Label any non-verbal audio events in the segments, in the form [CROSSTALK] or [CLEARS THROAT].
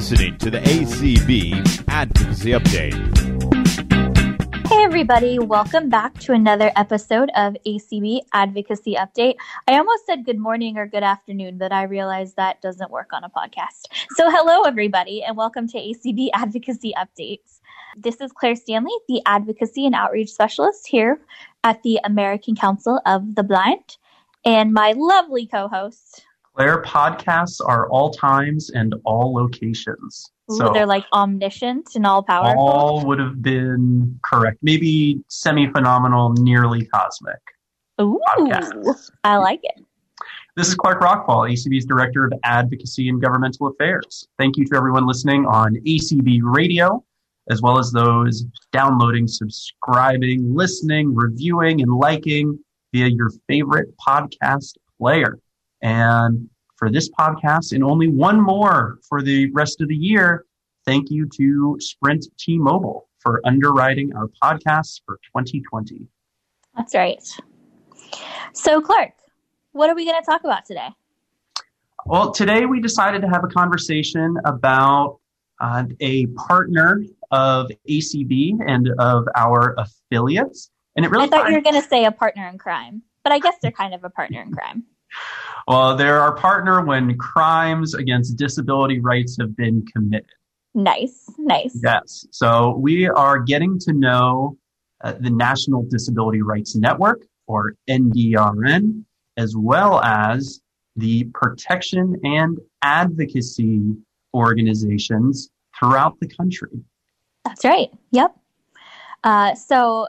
listening to the ACB Advocacy Update. Hey, everybody, welcome back to another episode of ACB Advocacy Update. I almost said good morning or good afternoon, but I realized that doesn't work on a podcast. So, hello, everybody, and welcome to ACB Advocacy Updates. This is Claire Stanley, the Advocacy and Outreach Specialist here at the American Council of the Blind, and my lovely co host, Claire podcasts are all times and all locations. So they're like omniscient and all powerful. All would have been correct. Maybe semi phenomenal, nearly cosmic. Ooh, podcasts. I like it. This is Clark Rachfal, ACB's Director of Advocacy and Governmental Affairs. Thank you to everyone listening on ACB Radio, as well as those downloading, subscribing, listening, reviewing, and liking via your favorite podcast player. And for this podcast and only one more for the rest of the year, thank you to Sprint T Mobile for underwriting our podcasts for 2020. That's right. So, Clark, what are we going to talk about today? Well, today we decided to have a conversation about uh, a partner of ACB and of our affiliates. And it really I thought you were going to say a partner in crime, but I guess they're kind of a partner in crime. Well, they're our partner when crimes against disability rights have been committed. Nice, nice. Yes. So we are getting to know uh, the National Disability Rights Network, or NDRN, as well as the protection and advocacy organizations throughout the country. That's right. Yep. Uh, so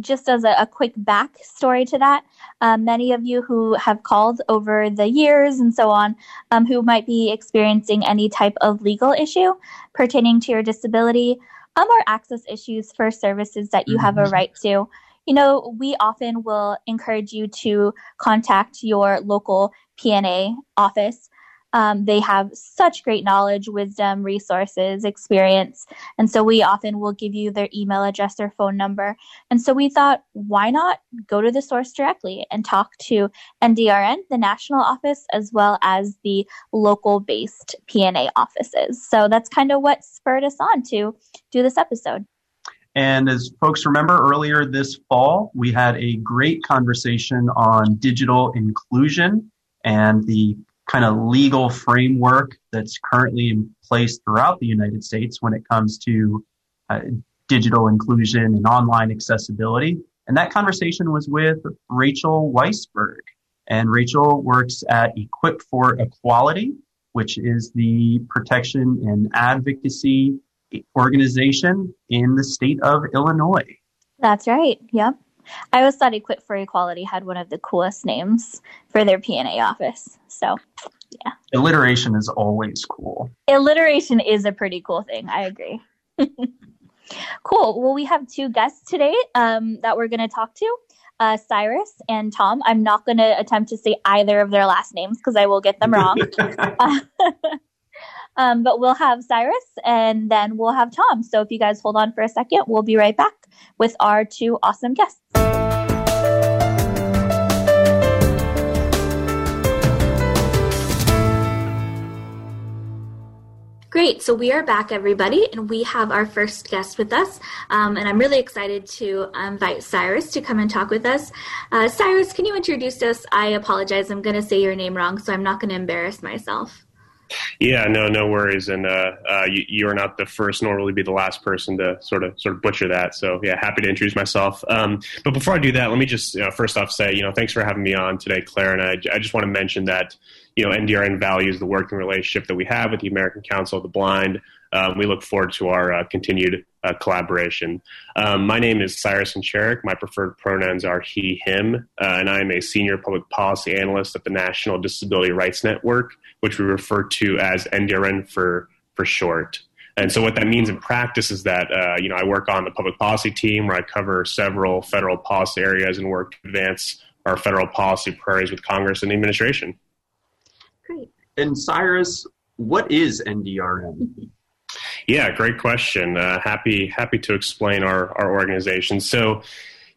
just as a, a quick backstory to that, um, many of you who have called over the years and so on, um, who might be experiencing any type of legal issue pertaining to your disability um, or access issues for services that you mm-hmm. have a mm-hmm. right to, you know, we often will encourage you to contact your local PNA office um, they have such great knowledge, wisdom, resources, experience. And so we often will give you their email address or phone number. And so we thought, why not go to the source directly and talk to NDRN, the national office, as well as the local based PNA offices. So that's kind of what spurred us on to do this episode. And as folks remember earlier this fall, we had a great conversation on digital inclusion and the kind of legal framework that's currently in place throughout the United States when it comes to uh, digital inclusion and online accessibility. And that conversation was with Rachel Weisberg. And Rachel works at Equip for Equality, which is the protection and advocacy organization in the state of Illinois. That's right. Yep. I always thought Equip for Equality had one of the coolest names for their PNA office. So, yeah. Alliteration is always cool. Alliteration is a pretty cool thing. I agree. [LAUGHS] cool. Well, we have two guests today um, that we're going to talk to. Uh, Cyrus and Tom. I'm not going to attempt to say either of their last names because I will get them wrong. [LAUGHS] [LAUGHS] um, but we'll have Cyrus and then we'll have Tom. So if you guys hold on for a second, we'll be right back with our two awesome guests. Great. So we are back, everybody, and we have our first guest with us. Um, and I'm really excited to invite Cyrus to come and talk with us. Uh, Cyrus, can you introduce us? I apologize. I'm going to say your name wrong, so I'm not going to embarrass myself. Yeah, no, no worries, and uh, uh, you, you, are not the first, nor will you be the last person to sort of sort of butcher that. So, yeah, happy to introduce myself. Um, but before I do that, let me just you know, first off say, you know, thanks for having me on today, Claire, and I, I just want to mention that you know NDRN values the working relationship that we have with the American Council of the Blind. Um, we look forward to our uh, continued uh, collaboration. Um, my name is Cyrus Huncharek. My preferred pronouns are he, him, uh, and I am a senior public policy analyst at the National Disability Rights Network, which we refer to as NDRN for, for short. And so, what that means in practice is that uh, you know I work on the public policy team where I cover several federal policy areas and work to advance our federal policy priorities with Congress and the administration. Great. And Cyrus, what is NDRN? Yeah, great question. Uh, happy happy to explain our our organization. So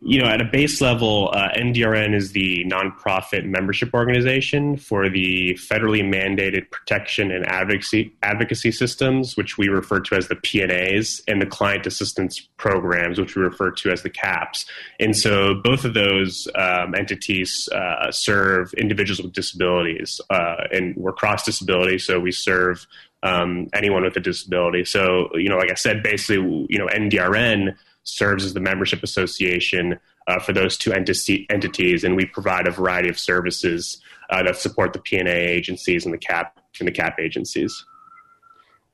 you know, at a base level, uh, NDRN is the nonprofit membership organization for the federally mandated protection and advocacy advocacy systems, which we refer to as the PNAs, and the client assistance programs, which we refer to as the CAPS. And so, both of those um, entities uh, serve individuals with disabilities, uh, and we're cross disability, so we serve um, anyone with a disability. So, you know, like I said, basically, you know, NDRN serves as the membership association uh, for those two enti- entities, and we provide a variety of services uh, that support the PNA agencies and the CAP and the CAP agencies.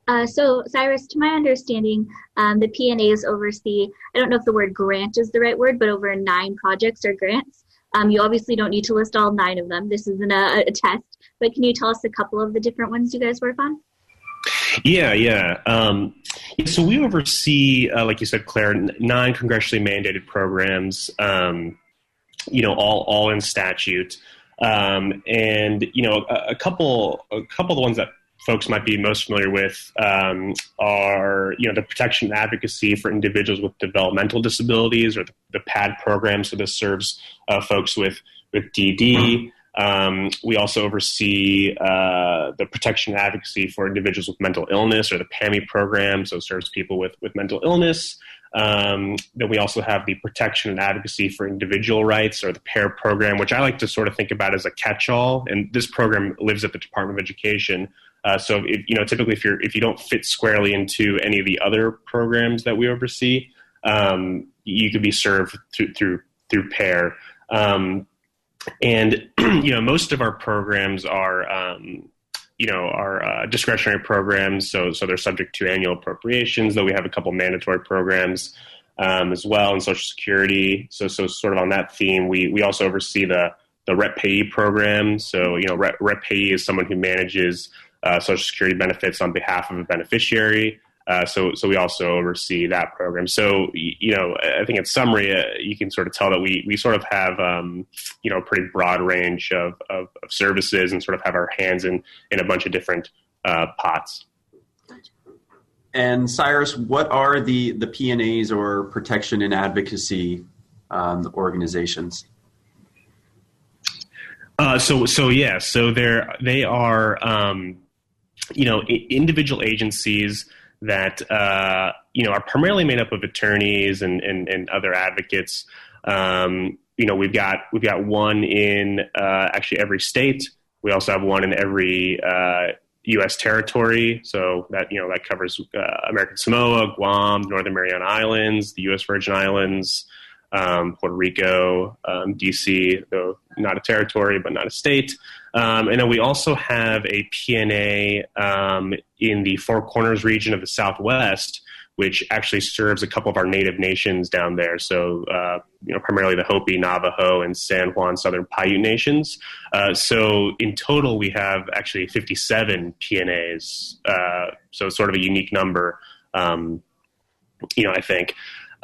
Uh, so, Cyrus, to my understanding, um, the PNAs oversee, I don't know if the word grant is the right word, but over nine projects or grants. Um, you obviously don't need to list all nine of them. This isn't a, a, test, but can you tell us a couple of the different ones you guys work on? Yeah, yeah. Um, so we oversee, uh, like you said, Claire, nine congressionally mandated programs. Um, you know, all all in statute, um, and you know, a, a, couple a couple of the ones that folks might be most familiar with um, are you know the protection and advocacy for individuals with developmental disabilities, or the, the PAD program. So this serves uh, folks with with DD. Um, we also oversee uh, the protection and advocacy for individuals with mental illness, or the PAMI program, so serves people with, with mental illness. Um, then we also have the protection and advocacy for individual rights, or the PAIR program, which I like to sort of think about as a catch-all. And this program lives at the Department of Education. Uh, so, if, you know, typically, if you're if you don't fit squarely into any of the other programs that we oversee, um, you could be served through through through PAIR. Um, and [CLEARS THROAT] you know most of our programs are um, you know are uh, discretionary programs. So so they're subject to annual appropriations though we have a couple mandatory programs um, as well in social security. So so sort of on that theme we we also oversee the the rep payee program. So you know rep, rep payee is someone who manages uh, social security benefits on behalf of a beneficiary uh, so, so we also oversee that program. So, you know, I think in summary, uh, you can sort of tell that we, we sort of have, um, you know, a pretty broad range of, of, of, services and sort of have our hands in, in a bunch of different uh, pots. And Cyrus, what are the, the PNAs or protection and advocacy um, organizations? Uh, so, so yeah, so they're, they are, um, you know, individual agencies that uh, you know are primarily made up of attorneys and and, and other advocates. Um, you know, we've got we've got one in uh, actually every state. We also have one in every uh, U.S. territory. So that you know that covers uh, American Samoa, Guam, Northern Mariana Islands, the U.S. Virgin Islands, um, Puerto Rico, um, D.C., though not a territory but not a state. Um, and then we also have a PNA um, in the Four Corners region of the Southwest, which actually serves a couple of our native nations down there. So, uh, you know, primarily the Hopi, Navajo, and San Juan Southern Paiute nations. Uh, so, in total, we have actually 57 PNAs. Uh, so, sort of a unique number, um, you know, I think.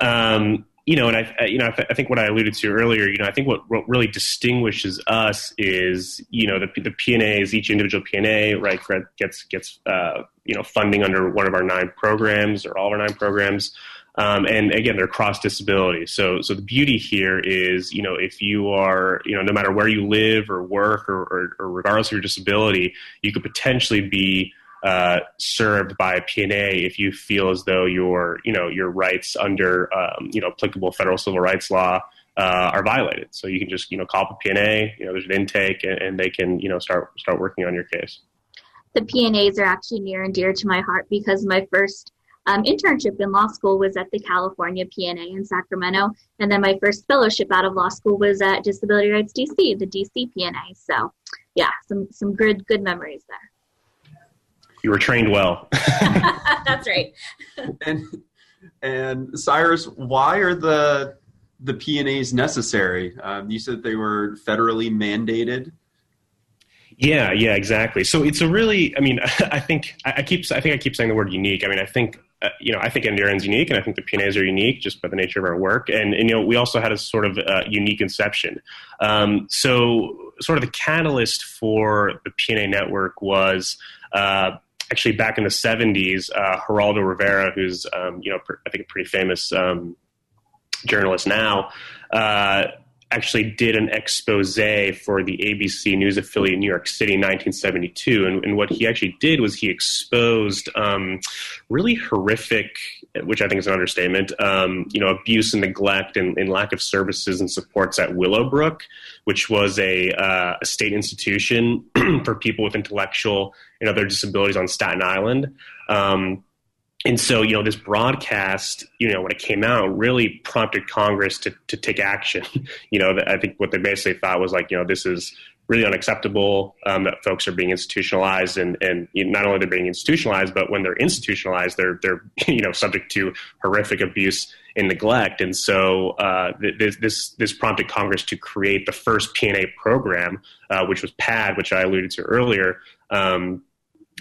Um, you know, and I, you know, I, th- I, think what I alluded to earlier, you know, I think what, what really distinguishes us is, you know, the, the PNA is each individual PNA, right, gets gets uh, you know funding under one of our nine programs or all of our nine programs, um, and again, they're cross disability. So, so the beauty here is, you know, if you are, you know, no matter where you live or work or, or, or regardless of your disability, you could potentially be uh, served by PNA if you feel as though your you know your rights under um, you know applicable federal civil rights law uh, are violated. So you can just you know call up a PNA. You know there's an intake, and, and they can you know start start working on your case. The PNAs are actually near and dear to my heart because my first um, internship in law school was at the California PNA in Sacramento, and then my first fellowship out of law school was at Disability Rights DC, the DC PNA. So, yeah, some some good good memories there you were trained well. [LAUGHS] That's right. and and Cyrus, why are the the PNAs necessary? Um, you said they were federally mandated. Yeah, yeah, exactly. So it's a really, I mean, [LAUGHS] I think I keep, I think I keep saying the word unique. I mean, I think, uh, you know, I think NDRN's unique, and I think the PNAs are unique just by the nature of our work. And, and you know, we also had a sort of uh, unique inception. Um, so, sort of the catalyst for the PNA network was uh, actually back in the 70s, uh, Geraldo Rivera, who's um, you know I think a pretty famous um, journalist now, uh, actually did an expose for the ABC News affiliate in New York City in 1972. And, and what he actually did was he exposed um, really horrific, which I think is an understatement, um, you know, abuse and neglect and, and, lack of services and supports at Willowbrook, which was a, uh, a state institution [CLEARS THROAT] for people with intellectual and other disabilities on Staten Island. Um, and so, you know, this broadcast, you know, when it came out, really prompted Congress to to take action. [LAUGHS] you know, I think what they basically thought was like, you know, this is really unacceptable um, that folks are being institutionalized, and and not only they're being institutionalized, but when they're institutionalized, they're they're [LAUGHS] you know subject to horrific abuse and neglect. And so, uh, this this this prompted Congress to create the first P&A program, uh, which was PAD, which I alluded to earlier. Um,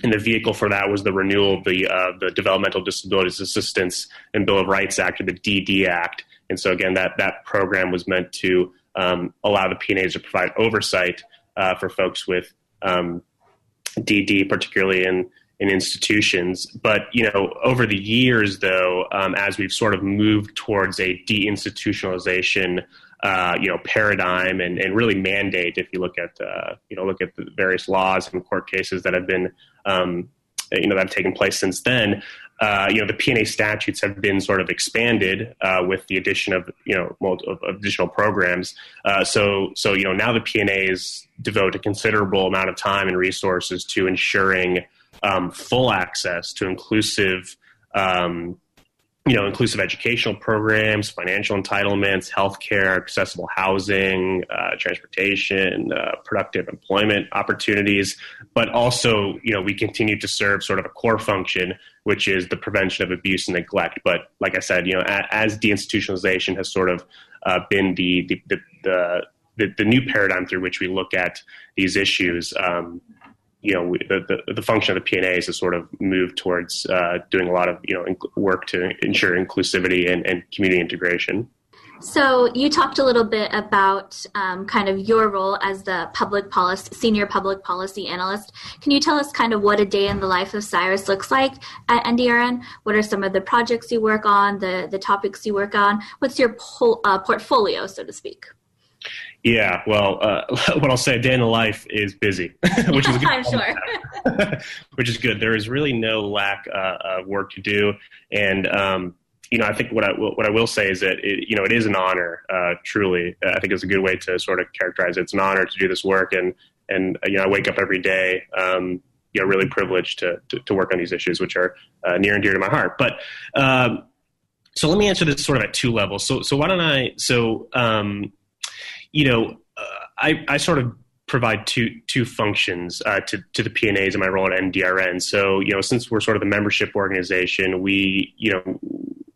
and the vehicle for that was the renewal of the uh, the Developmental Disabilities Assistance and Bill of Rights Act, or the DD Act. And so again, that that program was meant to um, allow the PNAs to provide oversight uh, for folks with um, DD, particularly in in institutions. But you know, over the years, though, um, as we've sort of moved towards a deinstitutionalization uh, you know paradigm and, and really mandate if you look at uh, you know look at the various laws and court cases that have been um, you know that have taken place since then uh, you know the P&A statutes have been sort of expanded uh, with the addition of you know of additional programs. Uh, so so you know now the P&As devote a considerable amount of time and resources to ensuring um, full access to inclusive um, you know, inclusive educational programs, financial entitlements, healthcare, accessible housing, uh, transportation, uh, productive employment opportunities. But also, you know, we continue to serve sort of a core function, which is the prevention of abuse and neglect. But like I said, you know, as deinstitutionalization has sort of uh, been the the, the the, the new paradigm through which we look at these issues. Um, you know, the, the, the, function of the P&A is to sort of move towards uh, doing a lot of, you know, work to ensure inclusivity and, and community integration. So you talked a little bit about um, kind of your role as the public policy senior public policy analyst. Can you tell us kind of what a day in the life of Cyrus looks like at NDRN? What are some of the projects you work on, the the topics you work on? What's your pol- uh, portfolio, so to speak? Yeah, well, uh, [LAUGHS] what I'll say, day in the life is busy, [LAUGHS] which is good. [LAUGHS] I'm sure. which is good. There is really no lack uh, of work to do, and um, you know, I think what I what I will say is that it, you know it is an honor. Uh, truly, I think it's a good way to sort of characterize it. It's an honor to do this work, and and you know, I wake up every day. Um, you know, really privileged to, to, to work on these issues, which are uh, near and dear to my heart. But um, so let me answer this sort of at two levels. So so why don't I so um, you know, uh, I, I sort of provide two two functions uh, to to the P&As in my role at NDRN. So you know, since we're sort of the membership organization, we you know,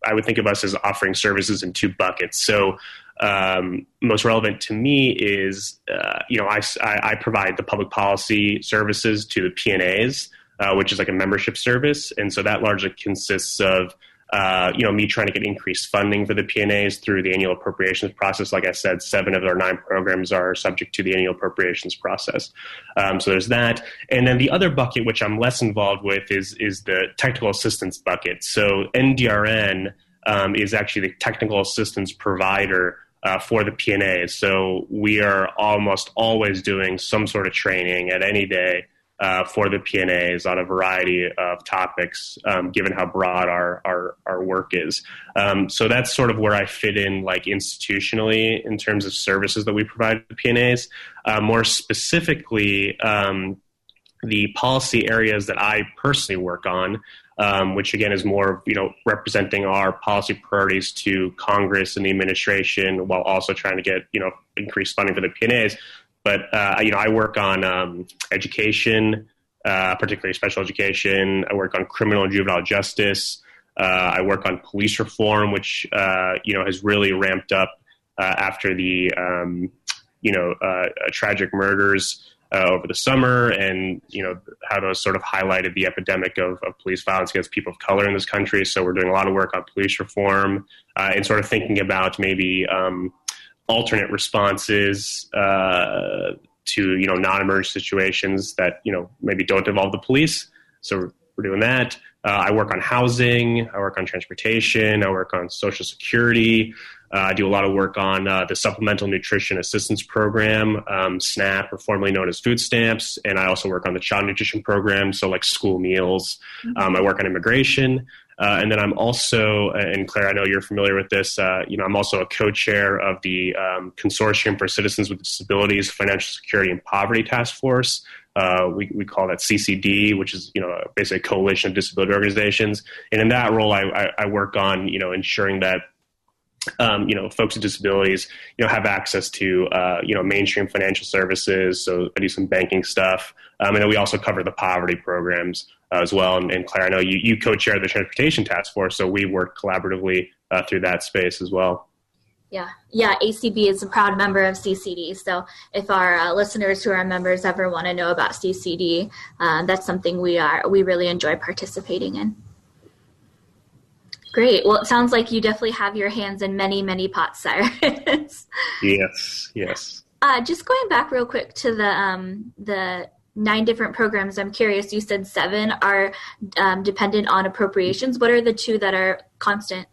I would think of us as offering services in two buckets. So um, most relevant to me is uh, you know I, I, I provide the public policy services to the P&As, uh, which is like a membership service, and so that largely consists of uh, you know, me trying to get increased funding for the P&As through the annual appropriations process. Like I said, seven of our nine programs are subject to the annual appropriations process. Um, so there's that. And then the other bucket, which I'm less involved with, is is the technical assistance bucket. So NDRN um, is actually the technical assistance provider uh, for the P&As. So we are almost always doing some sort of training at any day uh, for the P&As on a variety of topics, um, given how broad our our, our work is. Um, so that's sort of where I fit in, like institutionally, in terms of services that we provide to P&As. Uh, more specifically, um, the policy areas that I personally work on. Um, which again is more, of you know, representing our policy priorities to Congress and the administration, while also trying to get, you know, increased funding for the P&As. But uh, you know, I work on um, education, uh, particularly special education. I work on criminal and juvenile justice. Uh, I work on police reform, which uh, you know has really ramped up uh, after the um, you know uh, tragic murders. over the summer, and you know how those sort of highlighted the epidemic of, of, police violence against people of color in this country. So we're doing a lot of work on police reform and sort of thinking about maybe um, alternate responses uh, to you know non-emergent situations that you know maybe don't involve the police. So we're doing that. Uh, I work on housing, I work on transportation, I work on social security. Uh, I do a lot of work on uh, the Supplemental Nutrition Assistance Program, um, SNAP, or formerly known as food stamps, and I also work on the Child Nutrition Program, so like school meals. Mm-hmm. Um, I work on immigration, uh, and then I'm also, and Claire, I know you're familiar with this. Uh, you know, I'm also a co-chair of the um, Consortium for Citizens with Disabilities Financial Security and Poverty Task Force. Uh, we, we call that CCD, which is you know basically a coalition of disability organizations. And in that role, I, I, I work on you know ensuring that um, you know, folks with disabilities, you know, have access to, uh, you know, mainstream financial services. So I do some banking stuff. Um, and then we also cover the poverty programs uh, as well. And, and, Claire, I know you, you co-chair the transportation task force, so we work collaboratively uh, through that space as well. Yeah, yeah. ACB is a proud member of CCD. So if our uh, listeners who are members ever want to know about CCD, uh, that's something we are we really enjoy participating in. Great. Well, it sounds like you definitely have your hands in many, many pots, Cyrus. [LAUGHS] yes, yes. Uh, just going back real quick to the um, the nine different programs. I'm curious. You said seven are um, dependent on appropriations. What are the two that are constant?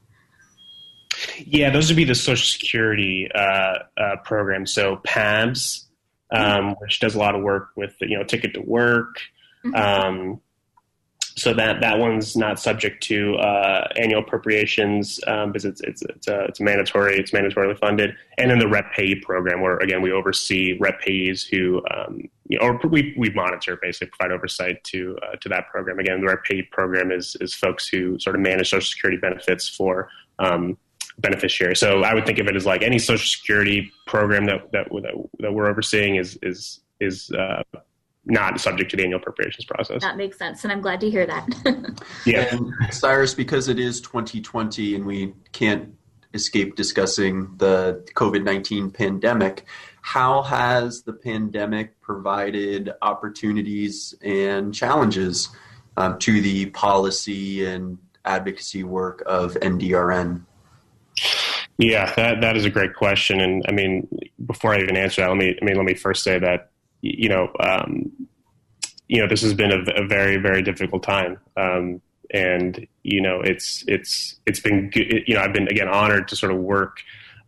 Yeah, those would be the Social Security uh, uh, program. So PABS, um, mm-hmm. which does a lot of work with you know ticket to work. Mm-hmm. Um, so that that one's not subject to uh, annual appropriations um, because it's it's it's, uh, it's mandatory. It's mandatorily funded, and then the rep payee program, where again we oversee rep payees who um, or we we monitor basically provide oversight to uh, to that program. Again, the rep payee program is is folks who sort of manage Social Security benefits for. Um, beneficiaries. So I would think of it as like any Social Security program that that that, we're overseeing is is is uh, not subject to the annual appropriations process. That makes sense, and I'm glad to hear that. [LAUGHS] yeah, and Cyrus, because it is 2020 and we can't escape discussing the COVID 19 pandemic, how has the pandemic provided opportunities and challenges um, to the policy and advocacy work of NDRN? Yeah, that that is a great question, and I mean, before I even answer that, let me I mean let me first say that you know, um, you know, this has been a, a very, very difficult time. Um, and you know, it's it's it's been. You know, I've been again honored to sort of work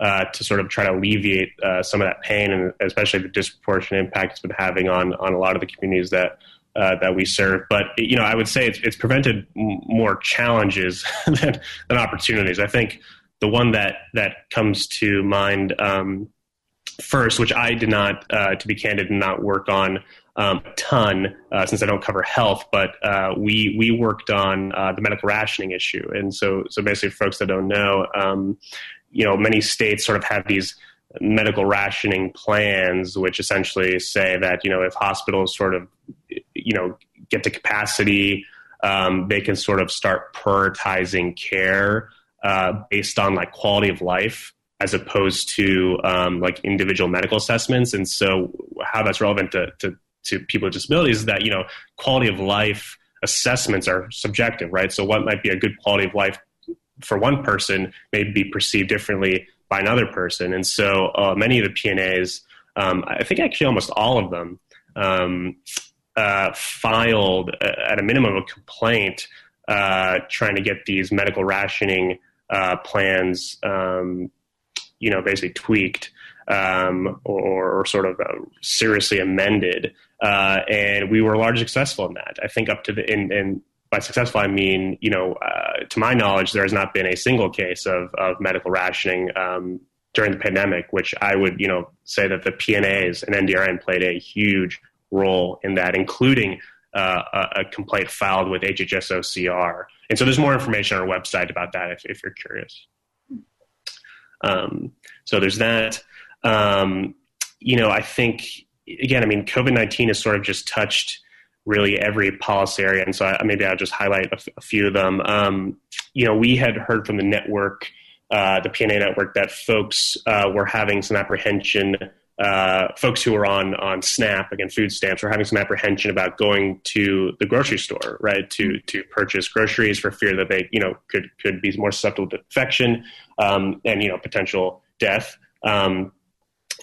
uh, to sort of try to alleviate uh, some of that pain, and especially the disproportionate impact it's been having on on a lot of the communities that uh, that we serve. But you know, I would say it's, it's prevented m- more challenges [LAUGHS] than, than opportunities. I think the one that that comes to mind um, first, which I did not, uh, to be candid, not work on um, a ton uh, since I don't cover health, but uh, we we worked on uh, the medical rationing issue, and so so basically, for folks that don't know, um, you know, many states sort of have these medical rationing plans, which essentially say that you know if hospitals sort of you know get to capacity, um, they can sort of start prioritizing care uh, based on like quality of life as opposed to um, like individual medical assessments. And so, how that's relevant to, to, to people with disabilities is that you know quality of life assessments are subjective, right? So, what might be a good quality of life for one person may be perceived differently by another person. And so, uh, many of the P&As, um, I think actually almost all of them, um, uh, filed uh, at a minimum a complaint uh, trying to get these medical rationing uh, plans um, you know, basically tweaked um, or, or, sort of uh, seriously amended. Uh, and we were largely successful in that. I think up to the, and, and by successful, I mean, you know, uh, to my knowledge, there has not been a single case of, of medical rationing um, during the pandemic, which I would, you know, say that the P&As and NDRN played a huge role in that, including uh, a, complaint filed with HHSOCR. And so there's more information on our website about that if, if you're curious. Um, so there's that. Um, you know, I think again, I mean, COVID nineteen has sort of just touched really every policy area, and so I, maybe I'll just highlight a, f- a few of them. Um, you know, we had heard from the network, uh, the P&A network, that folks uh, were having some apprehension. Uh, folks who were on on SNAP again, food stamps, were having some apprehension about going to the grocery store, right, to to purchase groceries for fear that they, you know, could could be more susceptible to infection um, and you know potential death. Um,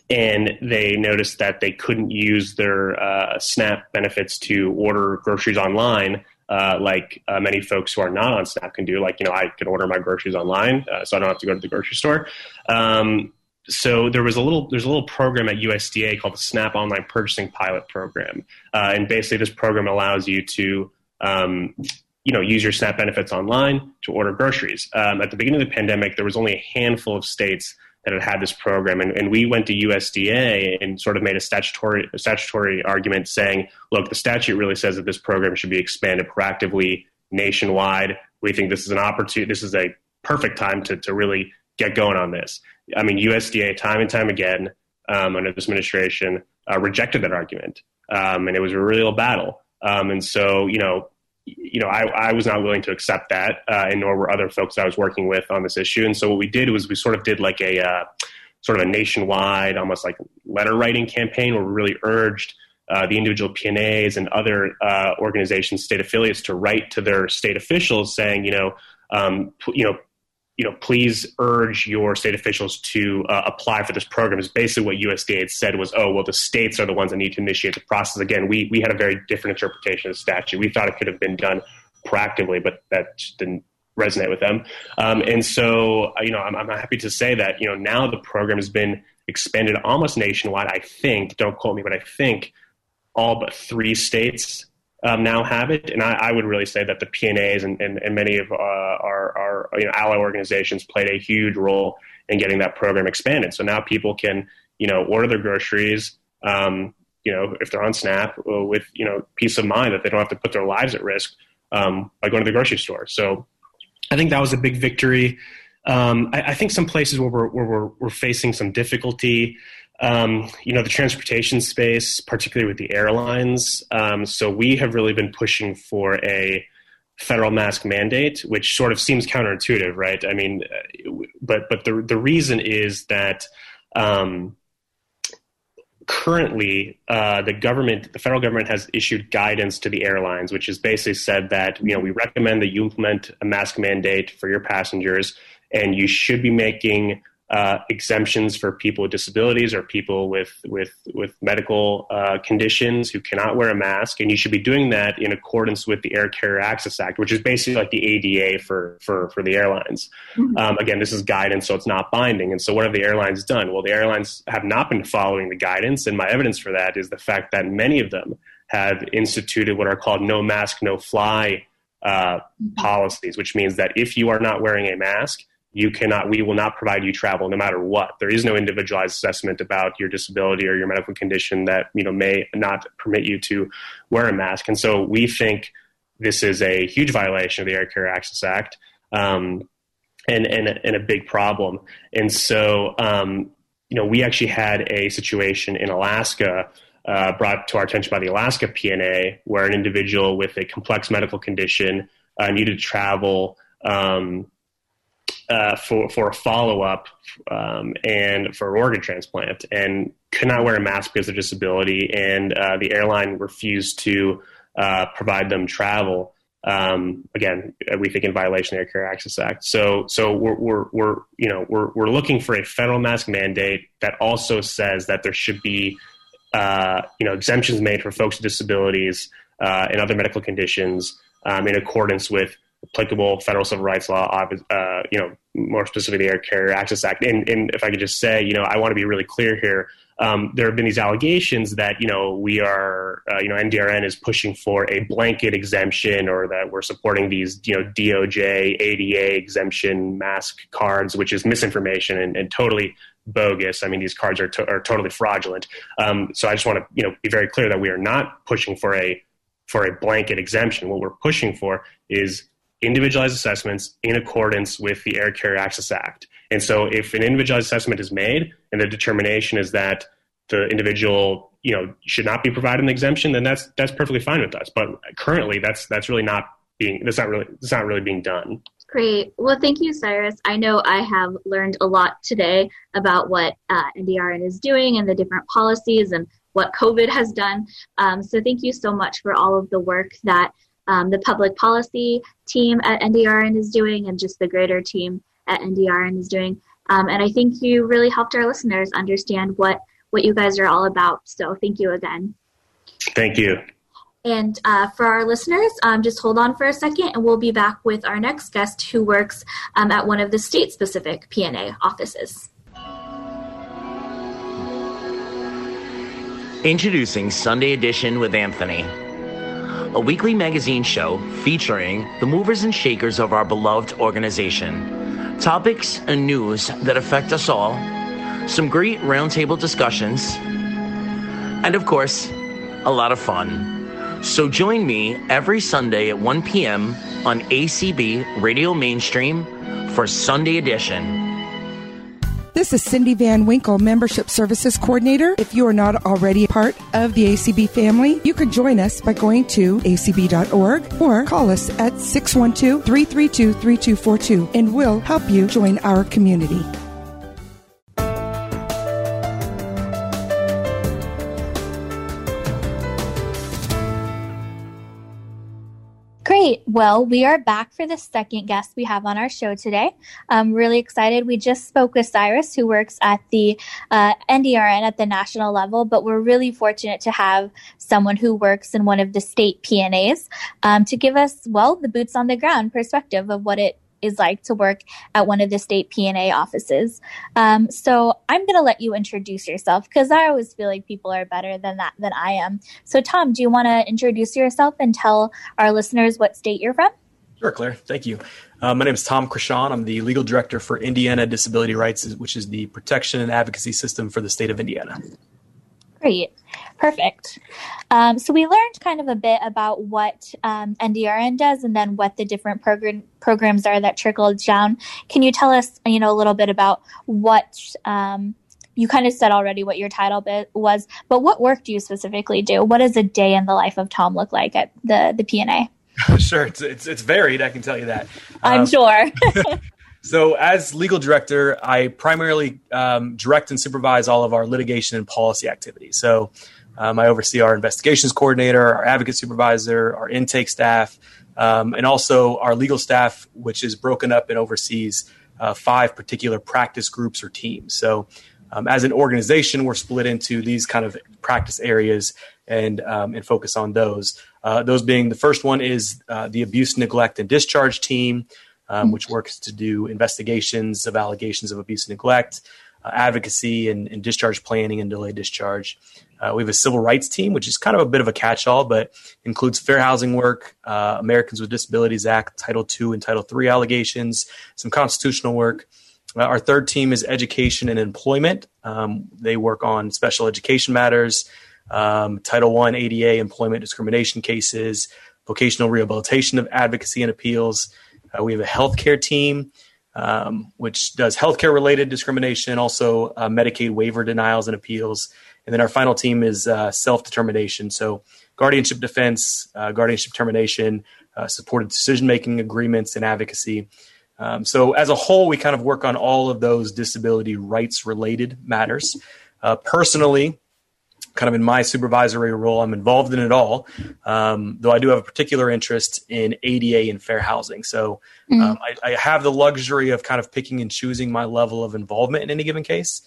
and they noticed that they couldn't use their uh, SNAP benefits to order groceries online uh, like uh, many folks who are not on SNAP can do. Like, you know, I can order my groceries online, uh, so I don't have to go to the grocery store. Um, so there was a little there's a little program at USDA called the SNAP Online Purchasing Pilot Program, uh, and basically this program allows you to um, you know use your SNAP benefits online to order groceries. Um, at the beginning of the pandemic, there was only a handful of states that had had this program, and, and we went to USDA and sort of made a statutory a statutory argument saying, look, the statute really says that this program should be expanded proactively nationwide. We think this is an opportunity. This is a perfect time to to really get going on this. I mean, USDA time and time again um, under this administration uh, rejected that argument, um, and it was a real battle. Um, and so, you know, you know, I, I, was not willing to accept that, uh, and nor were other folks I was working with on this issue. And so, what we did was we sort of did like a uh, sort of a nationwide, almost like letter writing campaign, where we really urged uh, the individual PNAs and other uh, organizations, state affiliates, to write to their state officials saying, you know, um, you know, you know, please urge your state officials to uh, apply for this program. Is basically what USDA had said was, oh, well, the states are the ones that need to initiate the process. Again, we we had a very different interpretation of the statute. We thought it could have been done proactively, but that didn't resonate with them. Um, and so, uh, you know, I'm, I'm happy to say that you know now the program has been expanded almost nationwide. I think, don't quote me, but I think all but three states um, now have it. And I, I, would really say that the PNAs and, and, and many of uh, our, our you know, ally organizations played a huge role in getting that program expanded. So now people can, you know, order their groceries, um, you know, if they're on SNAP uh, with, you know, peace of mind that they don't have to put their lives at risk um, by going to the grocery store. So I think that was a big victory. Um, I, I, think some places where we're, where we're, we're facing some difficulty um, you know, the transportation space, particularly with the airlines. Um, so we have really been pushing for a federal mask mandate, which sort of seems counterintuitive, right? I mean, uh, but but the the reason is that um, currently uh, the government, the federal government, has issued guidance to the airlines, which has basically said that you know we recommend that you implement a mask mandate for your passengers, and you should be making uh, exemptions for people with disabilities or people with with with medical uh, conditions who cannot wear a mask, and you should be doing that in accordance with the Air Carrier Access Act, which is basically like the ADA for for for the airlines. Mm-hmm. Um, again, this is guidance, so it's not binding. And so, what have the airlines done? Well, the airlines have not been following the guidance, and my evidence for that is the fact that many of them have instituted what are called no mask, no fly uh, mm-hmm. policies, which means that if you are not wearing a mask you cannot we will not provide you travel no matter what. There is no individualized assessment about your disability or your medical condition that you know may not permit you to wear a mask. And so we think this is a huge violation of the air carrier access act um, and, and, and a big problem. And so um, you know we actually had a situation in alaska uh, brought to our attention by the alaska pna where an individual with a complex medical condition uh, needed to travel um, uh, for for a follow up um, and for an organ transplant, and could not wear a mask because of disability, and uh, the airline refused to uh, provide them travel. Um, again, we think in violation of the Air Carrier Access Act. So, so we're, we're, we're you know we're we're looking for a federal mask mandate that also says that there should be uh, you know exemptions made for folks with disabilities uh, and other medical conditions um, in accordance with applicable federal civil rights law, uh, you know, more specifically the Air Carrier Access Act. And, and, if I could just say, you know, I want to be really clear here. Um, there have been these allegations that you know we are, uh, you know, NDRN is pushing for a blanket exemption, or that we're supporting these, you know, DOJ, ADA exemption mask cards, which is misinformation and, and totally bogus. I mean, these cards are, to- are totally fraudulent. Um, so I just want to, you know, be very clear that we are not pushing for a for a blanket exemption. What we're pushing for is individualized assessments in accordance with the Air Carrier Access Act. And so if an individualized assessment is made and the determination is that the individual you know should not be provided an exemption, then that's that's perfectly fine with us. But currently that's that's really not being that's not really that's not really being done. Great. Well, thank you, Cyrus. I know I have learned a lot today about what uh, NDRN is doing and the different policies and what COVID has done. Um, so thank you so much for all of the work that um, the public policy team at NDRN is doing and just the greater team at NDRN is doing. Um, and I think you really helped our listeners understand what, what you guys are all about. So thank you again. Thank you. And uh, for our listeners, um, just hold on for a second and we'll be back with our next guest who works um, at one of the state specific P&A offices. Introducing Sunday Edition with Anthony, a weekly magazine show featuring the movers and shakers of our beloved organization, topics and news that affect us all, some great roundtable discussions, and of course, a lot of fun. So join me every Sunday at 1 p.m. on ACB Radio Mainstream for Sunday Edition. This is Cindy Van Winkle, Membership Services Coordinator. If you are not already part of the ACB family, you can join us by going to acb.org or call us at 612 332 3242 and we'll help you join our community. Great. Well, we are back for the second guest we have on our show today. I'm really excited. We just spoke with Cyrus, who works at the uh, NDRN at the national level, but we're really fortunate to have someone who works in one of the state P&As um, to give us, well, the boots on the ground perspective of what it is like to work at one of the state P&A offices. Um, so I'm going to let you introduce yourself because I always feel like people are better than that than I am. So Tom, do you want to introduce yourself and tell our listeners what state you're from? Sure, Claire. Thank you. Uh, my name is Tom Crishon. I'm the legal director for Indiana Disability Rights, which is the protection and advocacy system for the state of Indiana. Great. Perfect. Um, so we learned kind of a bit about what um, NDRN does and then what the different program programs are that trickle down. Can you tell us, you know, a little bit about what um, you kind of said already what your title bit was, but what work do you specifically do? What does a day in the life of Tom look like at the the P&A? [LAUGHS] sure, it's, it's, it's varied. I can tell you that. I'm um, sure. [LAUGHS] [LAUGHS] So, as legal director, I primarily um, direct and supervise all of our litigation and policy activities. So, um, I oversee our investigations coordinator, our advocate supervisor, our intake staff, um, and also our legal staff, which is broken up and oversees uh, five particular practice groups or teams. So, um, as an organization, we're split into these kind of practice areas and um, and focus on those. Uh, those being the first one is uh, the abuse, neglect, and discharge team um, which works to do investigations of allegations of abuse and neglect, uh, advocacy, and, and, discharge planning and delayed discharge. Uh, we have a civil rights team, which is kind of a bit of a catch-all, but includes fair housing work, uh, Americans with Disabilities Act, Title II and Title III allegations, some constitutional work. Uh, our third team is education and employment. Um, they work on special education matters, um, Title I ADA employment discrimination cases, vocational rehabilitation of advocacy and appeals, uh, we have a healthcare team, um, which does healthcare related discrimination, also uh, Medicaid waiver denials and appeals. And then our final team is uh, self determination. So, guardianship defense, uh, guardianship termination, uh, supported decision making agreements, and advocacy. Um, so, as a whole, we kind of work on all of those disability rights related matters. Uh, personally, kind of in my supervisory role, I'm involved in it all. Um, though I do have a particular interest in ADA and fair housing. So mm-hmm. um, I, I, have the luxury of kind of picking and choosing my level of involvement in any given case.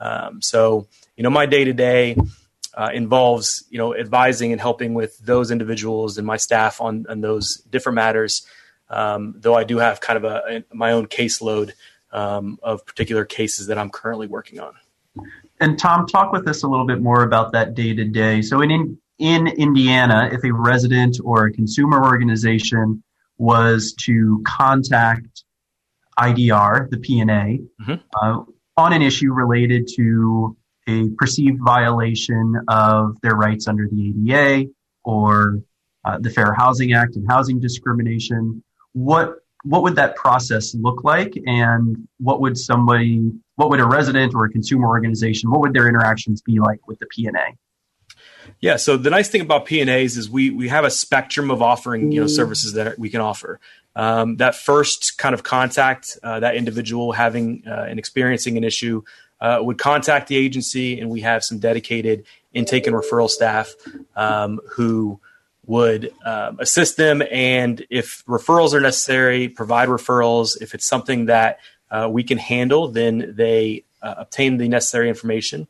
Um, so you know, my day to day involves you know advising and helping with those individuals and my staff on on those different matters. Um, though I do have kind of a, a my own caseload um, of particular cases that I'm currently working on. And Tom, talk with us a little bit more about that day to day. So in in Indiana, if a resident or a consumer organization was to contact IDR, the P&A, mm-hmm. uh, on an issue related to a perceived violation of their rights under the ADA or uh, the Fair Housing Act and housing discrimination, what what would that process look like, and what would somebody what would a resident or a consumer organization, what would their interactions be like with the P&A? Yeah, so the nice thing about P&As is we we have a spectrum of offering you know services that we can offer. Um, that first kind of contact, uh, that individual having uh, and experiencing an issue, uh, would contact the agency, and we have some dedicated intake and referral staff um, who would um, assist them. And if referrals are necessary, provide referrals. If it's something that uh, we can handle, then they uh, obtain the necessary information.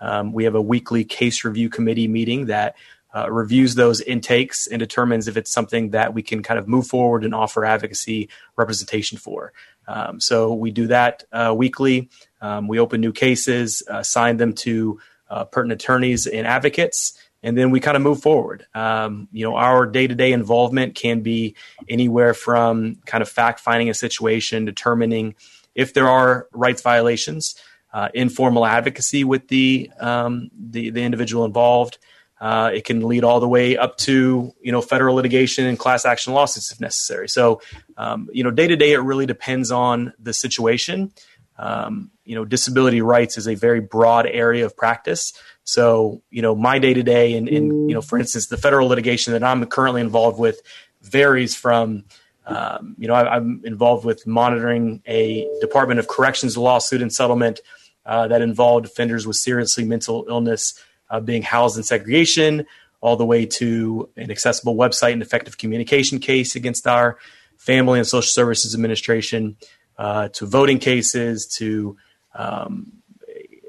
Um, we have a weekly case review committee meeting that uh, reviews those intakes and determines if it's something that we can kind of move forward and offer advocacy representation for. Um, so we do that uh, weekly. Um, we open new cases, assign them to uh, pertinent attorneys and advocates, and then we kind of move forward. Um, you know, our day to day involvement can be anywhere from kind of fact finding a situation, determining if there are rights violations, uh, informal advocacy with the, um, the, the individual involved. Uh, it can lead all the way up to you know federal litigation and class action lawsuits if necessary. So um, you know day to day it really depends on the situation. Um, you know disability rights is a very broad area of practice. So you know my day to day and you know for instance the federal litigation that I'm currently involved with varies from um, you know I, am involved with monitoring a Department of Corrections lawsuit and settlement uh, that involved offenders with seriously mental illness uh, being housed in segregation, all the way to an accessible website and effective communication case against our Family and Social Services Administration, uh, to voting cases, to um,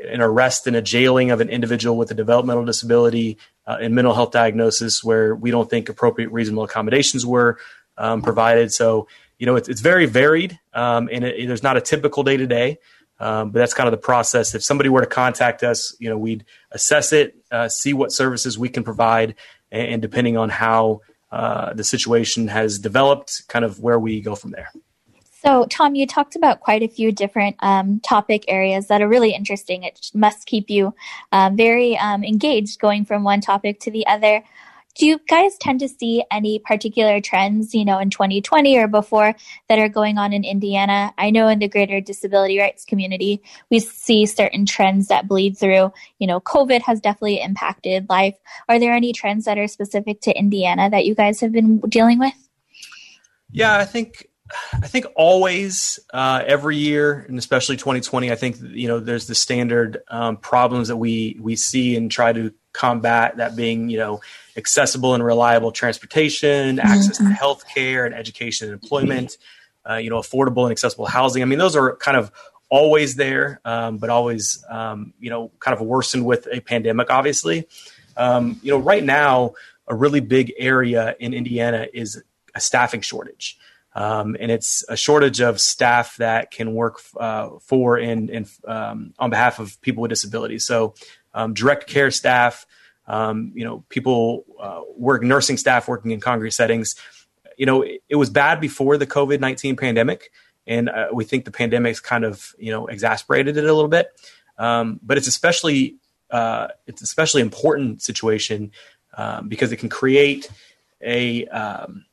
an arrest and a jailing of an individual with a developmental disability uh, and mental health diagnosis where we don't think appropriate reasonable accommodations were um, provided. So, you know, it's, it's very varied um, and it, there's not a typical day to day. Um, but that's kind of the process. If somebody were to contact us, you know, we'd assess it, uh, see what services we can provide, and, and depending on how uh, the situation has developed, kind of where we go from there. So, Tom, you talked about quite a few different um, topic areas that are really interesting. It must keep you uh, very um, engaged going from one topic to the other do you guys tend to see any particular trends, you know, in 2020 or before that are going on in Indiana? I know in the greater disability rights community, we see certain trends that bleed through. You know, COVID has definitely impacted life. Are there any trends that are specific to Indiana that you guys have been dealing with? Yeah, I think I think always, uh, every year, and especially 2020, I think you know there's the standard um, problems that we we see and try to combat. That being you know accessible and reliable transportation, mm-hmm. access to health care and education and employment, uh, you know, affordable and accessible housing. I mean, those are kind of always there, um, but always, um, you know, kind of worsened with a pandemic, obviously. Um, you know, right now, a really big area in Indiana is a staffing shortage. Um, and it's a shortage of staff that can work uh, for and, and um, on behalf of people with disabilities. So, um, direct care staff, um, you know, people uh, work nursing staff working in congregate settings. You know, it, it was bad before the COVID nineteen pandemic, and uh, we think the pandemic's kind of you know exasperated it a little bit. Um, but it's especially uh, it's especially important situation um, because it can create a um,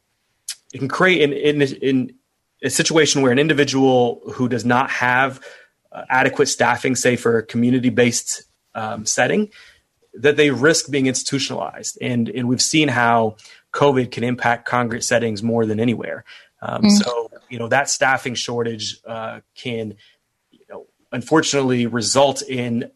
it can create in, in, in a situation where an individual who does not have uh, adequate staffing, say for a community based um, setting, that they risk being institutionalized. And, and we've seen how COVID can impact congregate settings more than anywhere. Um, mm. So, you know, that staffing shortage uh, can, you know, unfortunately result in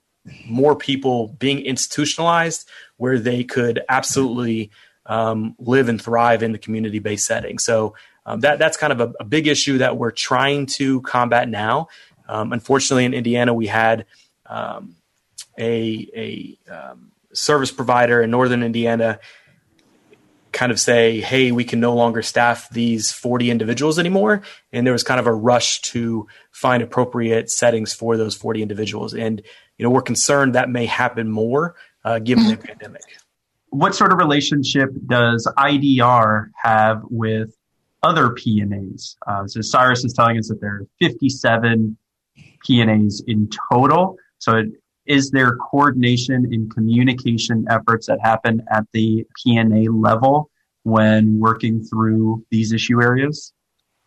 more people being institutionalized where they could absolutely um, live and thrive in the community based setting. So, um, that, that's kind of a, a, big issue that we're trying to combat now. Um, unfortunately, in Indiana, we had um, a, a um, service provider in northern Indiana kind of say, hey, we can no longer staff these 40 individuals anymore. And there was kind of a rush to find appropriate settings for those 40 individuals. And, you know, we're concerned that may happen more uh, given the pandemic. What sort of relationship does IDR have with other P&As? Uh, so Cyrus is telling us that there are 57 P&As in total. So it, is there coordination and communication efforts that happen at the P&A level when working through these issue areas?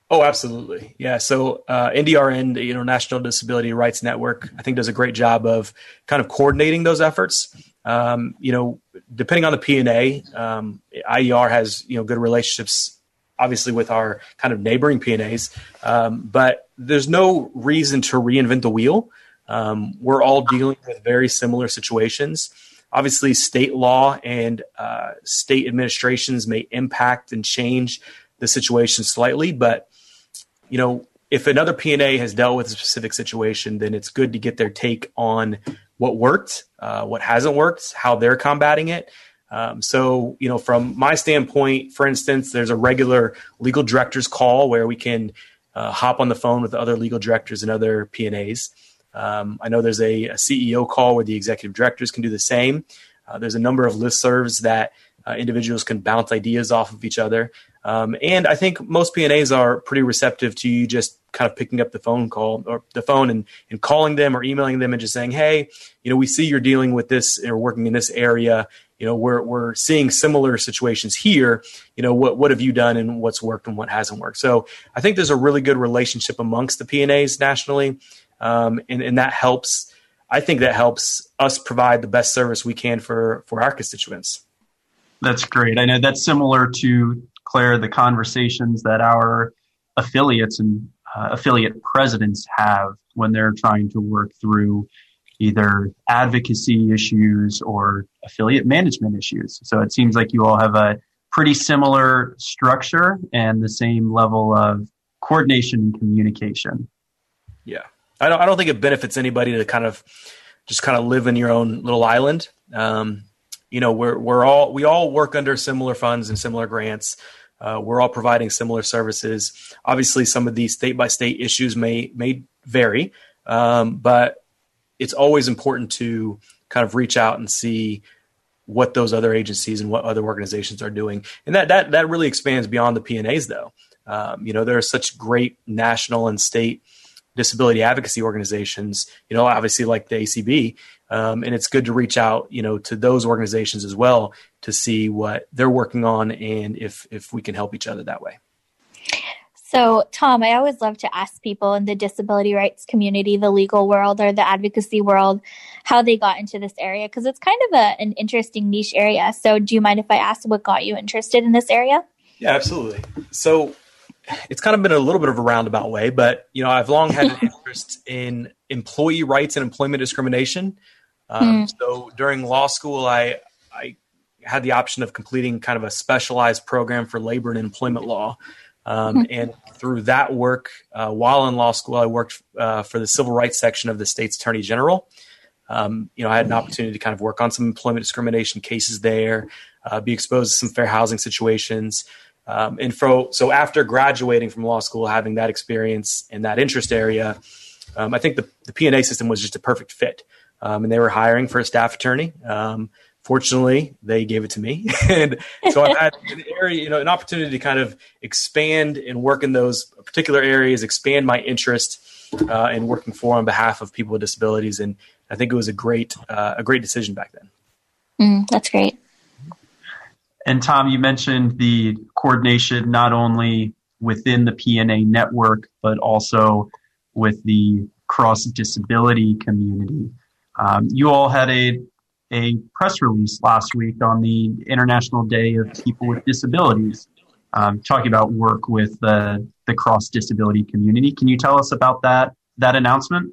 Oh, absolutely. Yeah. So uh, NDRN, the International Disability Rights Network, I think does a great job of kind of coordinating those efforts. Um, you know, depending on the P&A, um, IDR has you know good relationships, obviously with our kind of neighboring P&As, um, but there's no reason to reinvent the wheel. Um, we're all dealing with very similar situations. Obviously, state law and uh, state administrations may impact and change the situation slightly, but you know, if another P&A has dealt with a specific situation, then it's good to get their take on what worked, uh, what hasn't worked, how they're combating it, Um, so, you know, from my standpoint, for instance, there's a regular legal directors call where we can uh, hop on the phone with other legal directors and other P&As. Um, I know there's a, a, CEO call where the executive directors can do the same. Uh, there's a number of listservs that uh, individuals can bounce ideas off of each other. Um, and I think most P&As are pretty receptive to you just kind of picking up the phone call or the phone and, and calling them or emailing them and just saying, hey, you know, we see you're dealing with this or working in this area. You know, we're, we're seeing similar situations here. You know, what, what have you done and what's worked and what hasn't worked? So I think there's a really good relationship amongst the P&As nationally. Um, and, and that helps. I think that helps us provide the best service we can for, for our constituents. That's great. I know that's similar to Claire, the conversations that our affiliates and uh, affiliate presidents have when they're trying to work through either advocacy issues or affiliate management issues. So it seems like you all have a pretty similar structure and the same level of coordination and communication. Yeah. I don't, I don't think it benefits anybody to kind of just kind of live in your own little island. Um, you know, we're, we're all, we all work under similar funds and similar grants. Uh, we're all providing similar services. Obviously, some of these state by state issues may may vary, um, but it's always important to kind of reach out and see what those other agencies and what other organizations are doing, and that that that really expands beyond the P&As. Though, um, you know, there are such great national and state disability advocacy organizations. You know, obviously like the ACB, um, and it's good to reach out, you know, to those organizations as well to see what they're working on and if if we can help each other that way. So, Tom, I always love to ask people in the disability rights community, the legal world, or the advocacy world, how they got into this area because it's kind of a, an interesting niche area. So, do you mind if I ask what got you interested in this area? Yeah, absolutely. So, it's kind of been a little bit of a roundabout way, but you know, I've long had an [LAUGHS] interest in employee rights and employment discrimination. Um, mm. So during law school, I I had the option of completing kind of a specialized program for labor and employment law. Um, mm. And through that work, uh, while in law school, I worked uh, for the civil rights section of the state's attorney general. Um, you know, I had an opportunity to kind of work on some employment discrimination cases there, uh, be exposed to some fair housing situations. Um, and so after graduating from law school, having that experience and that interest area, um, I think the, the P&A system was just a perfect fit. Um, and they were hiring for a staff attorney. Um, fortunately, they gave it to me. [LAUGHS] and so I've had an area, you know, an opportunity to kind of expand and work in those particular areas, expand my interest uh, in working for on behalf of people with disabilities. And I think it was a great, uh, a great decision back then. Mm, that's great. And Tom, you mentioned the coordination not only within the P&A network, but also with the cross disability community. Um, you all had a a press release last week on the International Day of People with Disabilities, um, talking about work with the the cross disability community. Can you tell us about that that announcement?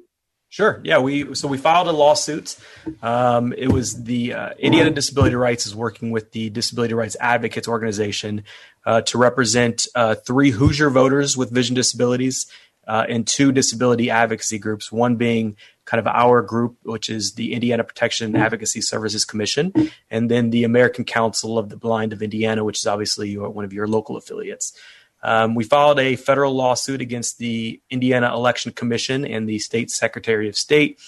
Sure. Yeah. We so we filed a lawsuit. Um, it was the uh, Indiana Disability Rights is working with the Disability Rights Advocates Organization uh, to represent uh, three Hoosier voters with vision disabilities uh, and two disability advocacy groups. One being kind of our group, which is the Indiana Protection and Advocacy Services Commission, and then the American Council of the Blind of Indiana, which is obviously your, one of your local affiliates. Um, we filed a federal lawsuit against the Indiana Election Commission and the state Secretary of State,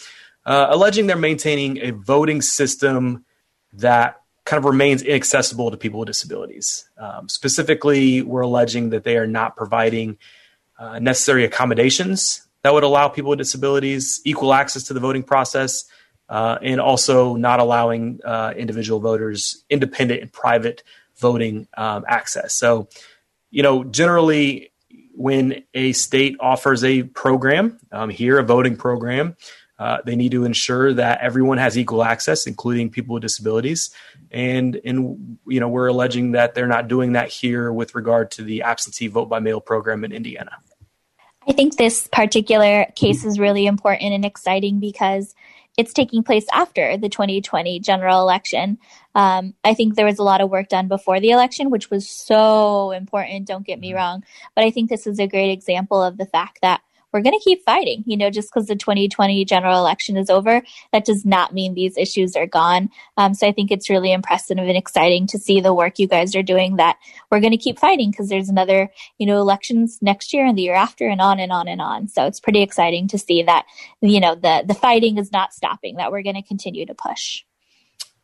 uh, alleging they're maintaining a voting system that kind of remains inaccessible to people with disabilities. Um, specifically, we're alleging that they are not providing uh, necessary accommodations that would allow people with disabilities equal access to the voting process, uh, and also not allowing uh, individual voters independent and private voting um, access. So, you know, generally, when a state offers a program, um, here a voting program, uh, they need to ensure that everyone has equal access, including people with disabilities. And and you know we're alleging that they're not doing that here with regard to the absentee vote by mail program in Indiana. I think this particular case is really important and exciting because it's taking place after the 2020 general election. Um, I think there was a lot of work done before the election, which was so important. Don't get me mm-hmm. wrong. But I think this is a great example of the fact that we're going to keep fighting. You know, just because the 2020 general election is over, that does not mean these issues are gone. Um, so I think it's really impressive and exciting to see the work you guys are doing. That we're going to keep fighting because there's another, you know, elections next year and the year after, and on and on and on. So it's pretty exciting to see that you know the the fighting is not stopping. That we're going to continue to push.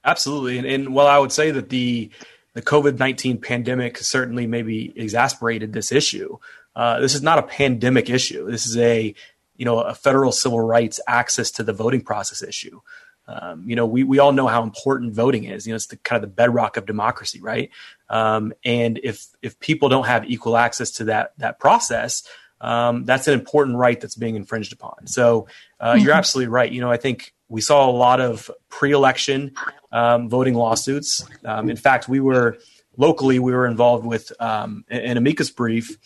Absolutely, and, and I would say that the the COVID nineteen pandemic certainly maybe exasperated this issue. Uh, this is not a pandemic issue. This is a you know a federal civil rights access to the voting process issue. Um, you know, we, we all know how important voting is. You know, it's the kind of the bedrock of democracy, right? Um, and if if people don't have equal access to that that process, um, that's an important right that's being infringed upon. So uh, mm-hmm. you're absolutely right. You know, I think we saw a lot of pre-election um, voting lawsuits. Um, in fact, we were locally we were involved with um, an amicus brief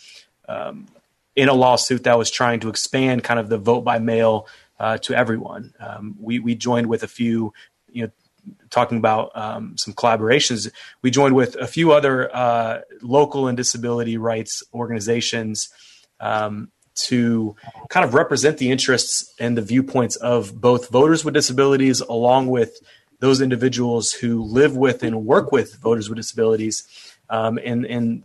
um, in a lawsuit that was trying to expand kind of the vote by mail uh, to everyone. Um, we we joined with a few, you know. Talking about um, some collaborations, we joined with a few other uh, local and disability rights organizations um, to kind of represent the interests and the viewpoints of both voters with disabilities along with those individuals who live with and work with voters with disabilities um, and, and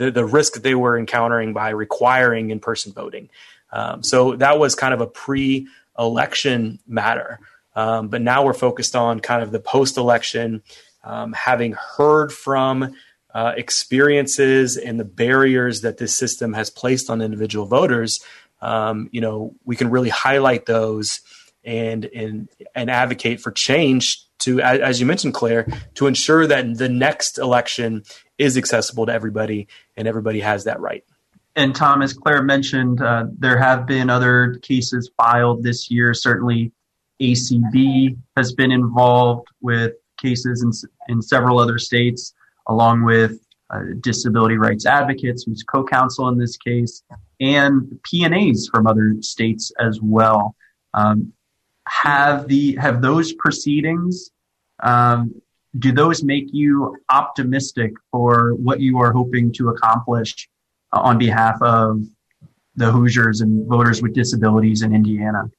the, the risk they were encountering by requiring in-person voting. Um, so that was kind of a pre-election matter. Um, but now we're focused on kind of the post-election, um, having heard from uh, experiences and the barriers that this system has placed on individual voters, um, you know, we can really highlight those and and and advocate for change to, as you mentioned, Claire, to ensure that the next election is accessible to everybody and everybody has that right. And Tom, as Claire mentioned, uh, there have been other cases filed this year. Certainly, ACB has been involved with cases in, in several other states along with uh, disability rights advocates, who's co-counsel in this case, and P&As from other states as well. Um, have the have those proceedings? Um, do those make you optimistic for what you are hoping to accomplish uh, on behalf of the Hoosiers and voters with disabilities in Indiana?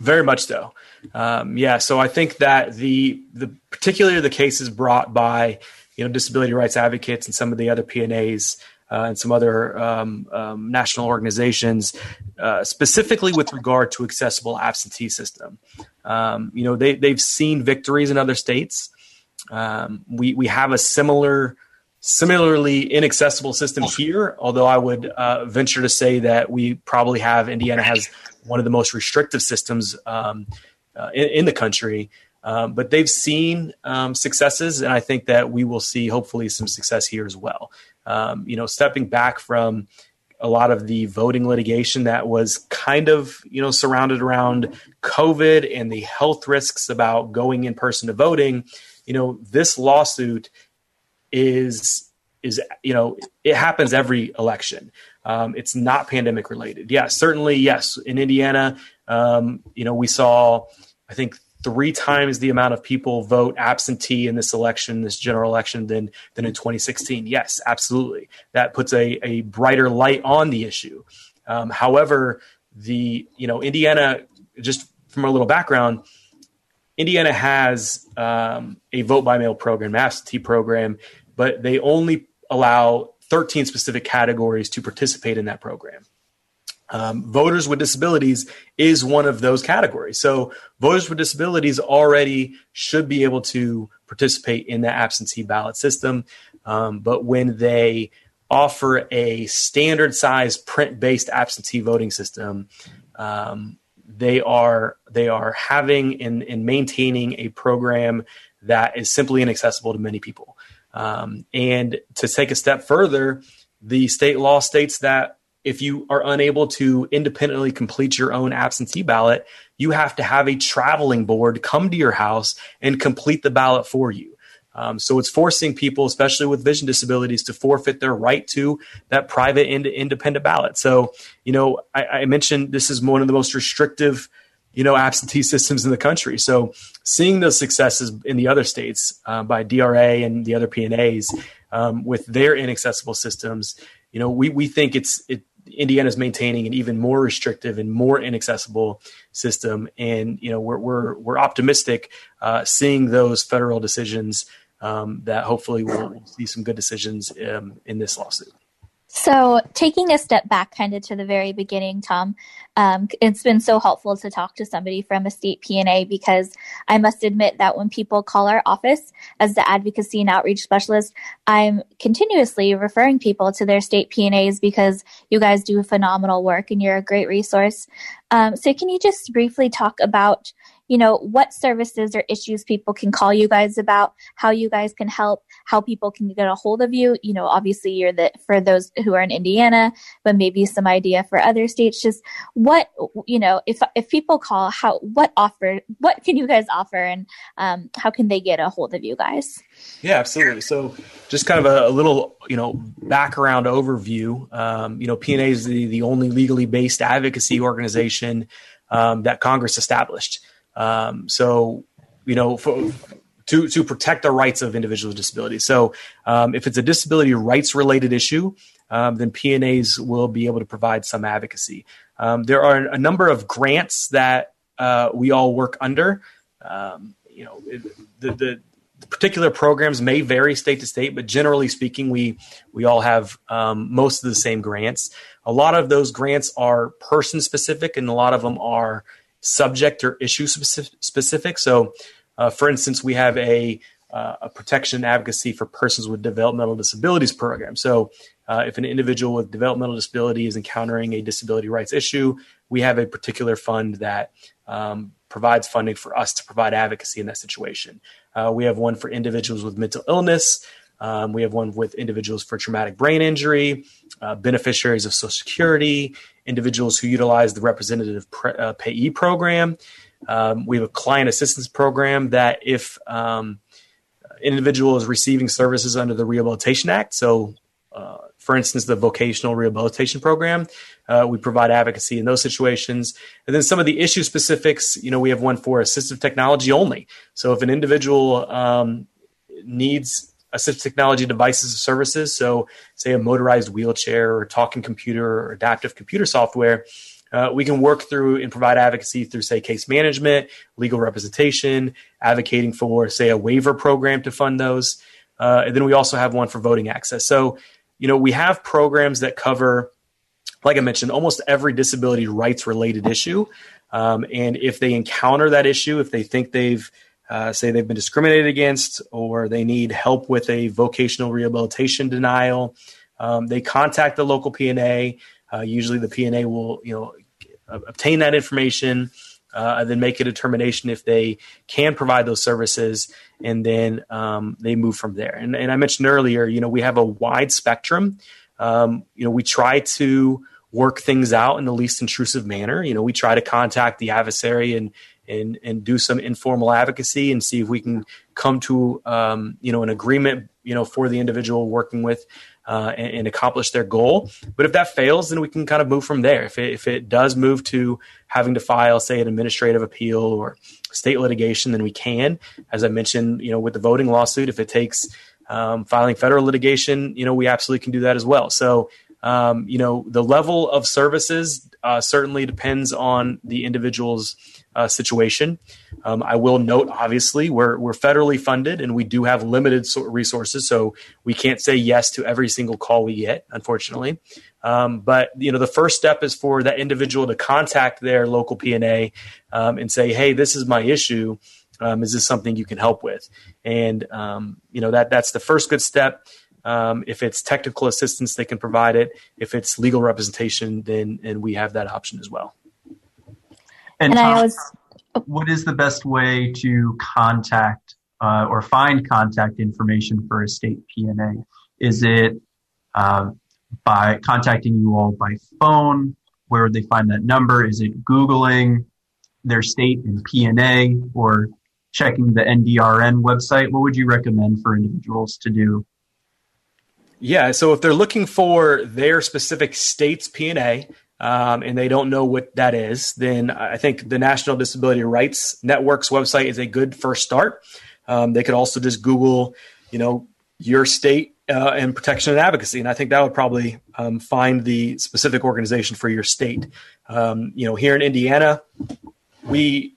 Very much so. Um, yeah. So I think that the the particularly the cases brought by you know disability rights advocates and some of the other P&As uh, and some other um, um, national organizations, uh, specifically with regard to accessible absentee system. Um, you know they they've seen victories in other states. Um, we we have a similar similarly inaccessible system here, although I would uh, venture to say that we probably have Indiana has one of the most restrictive systems um, uh, in, in, the country. Um, but they've seen um, successes, and I think that we will see hopefully some success here as well. Um, you know, stepping back from a lot of the voting litigation that was kind of you know surrounded around COVID and the health risks about going in person to voting. You know, this lawsuit is is you know it happens every election. Um, it's not pandemic related. Yeah, certainly yes. In Indiana, um, you know, we saw I think three times the amount of people vote absentee in this election, this general election, than than in 2016. Yes, absolutely. That puts a, a brighter light on the issue. Um, however, the you know Indiana, just from a little background, Indiana has um, a vote by mail program, absentee program, but they only allow 13 specific categories to participate in that program. Um, voters with disabilities is one of those categories. So, voters with disabilities already should be able to participate in the absentee ballot system. Um, but when they offer a standard size print based absentee voting system, um, they are they are having and, and maintaining a program that is simply inaccessible to many people. Um, and to take a step further, the state law states that if you are unable to independently complete your own absentee ballot, you have to have a traveling board come to your house and complete the ballot for you. Um, so it's forcing people, especially with vision disabilities, to forfeit their right to that private and independent ballot. So, you know, I, I mentioned this is one of the most restrictive, you know, absentee [LAUGHS] systems in the country. So seeing those successes in the other states uh, by DRA and the other P&As um, with their inaccessible systems, you know, we, we think it's it Indiana is maintaining an even more restrictive and more inaccessible system, and you know we're we're, we're optimistic uh, seeing those federal decisions um, that hopefully we'll see some good decisions um, in this lawsuit. So, taking a step back kind of to the very beginning, Tom, um, it's been so helpful to talk to somebody from a state P&A because I must admit that when people call our office as the advocacy and outreach specialist, I'm continuously referring people to their state P&As because you guys do phenomenal work and you're a great resource. Um, so, can you just briefly talk about you know, what services or issues people can call you guys about, how you guys can help, how people can get a hold of you. You know, obviously you're the, for those who are in Indiana, but maybe some idea for other states. Just what, you know, if, if people call, how, what offer, what can you guys offer and um, how can they get a hold of you guys? Yeah, absolutely. So, just kind of a, a little, you know, background overview. Um, you know, P&A is the, the only legally based advocacy organization um, that Congress established. Um, so, you know, for, to to protect the rights of individuals with disabilities. So, um, if it's a disability rights related issue, um, then P&As will be able to provide some advocacy. Um, there are a number of grants that uh, we all work under. Um, you know, the, the particular programs may vary state to state, but generally speaking, we we all have um, most of the same grants. A lot of those grants are person specific, and a lot of them are subject or issue specific. So, uh, for instance, we have a, uh, a protection advocacy for persons with developmental disabilities program. So, uh, if an individual with developmental disability is encountering a disability rights issue, we have a particular fund that um, provides funding for us to provide advocacy in that situation. Uh, we have one for individuals with mental illness. Um, we have one with individuals for traumatic brain injury, uh, beneficiaries of Social Security, individuals who utilize the representative pre- uh, payee program. Um, we have a client assistance program that if um, individual is receiving services under the Rehabilitation Act, so uh, for instance, the vocational rehabilitation program, uh, we provide advocacy in those situations. And then some of the issue specifics, you know, we have one for assistive technology only. So if an individual um, needs assistive technology devices or services. So, say a motorized wheelchair or talking computer or adaptive computer software. Uh, we can work through and provide advocacy through, say, case management, legal representation, advocating for, say, a waiver program to fund those. Uh, and then we also have one for voting access. So, you know, we have programs that cover, like I mentioned, almost every disability rights related issue. Um, and if they encounter that issue, if they think they've uh, say they've been discriminated against or they need help with a vocational rehabilitation denial, um, they contact the local P&A. Uh, usually, the P&A will you know obtain that information. Uh, and then make a determination if they can provide those services, and then um, they move from there. And, and, I mentioned earlier, you know, we have a wide spectrum. Um, you know, we try to work things out in the least intrusive manner. You know, we try to contact the adversary and and and do some informal advocacy and see if we can come to um, you know an agreement you know for the individual working with uh, and, and, accomplish their goal. But if that fails, then we can kind of move from there. If it, if it does move to having to file, say, an administrative appeal or state litigation, then we can. As I mentioned, you know, with the voting lawsuit, if it takes um, filing federal litigation, you know, we absolutely can do that as well. So um, you know, the level of services uh, certainly depends on the individual's uh, situation. Um, I will note, obviously, we're, we're federally funded and we do have limited resources, so we can't say yes to every single call we get, unfortunately. Um, but you know, the first step is for that individual to contact their local P&A um, and say, "Hey, this is my issue. Um, is this something you can help with?" And um, you know that that's the first good step. Um, if it's technical assistance, they can provide it. If it's legal representation, then and we have that option as well. And, and Tom, was, what is the best way to contact uh, or find contact information for a state P&A? Is it uh, by contacting you all by phone? Where would they find that number? Is it Googling their state and P&A or checking the NDRN website? What would you recommend for individuals to do? Yeah, so if they're looking for their specific state's P&A um, and they don't know what that is, then I think the National Disability Rights Network's website is a good first start. Um, they could also just Google, you know, your state uh, and protection and advocacy. And I think that would probably um, find the specific organization for your state. Um, you know, here in Indiana, we,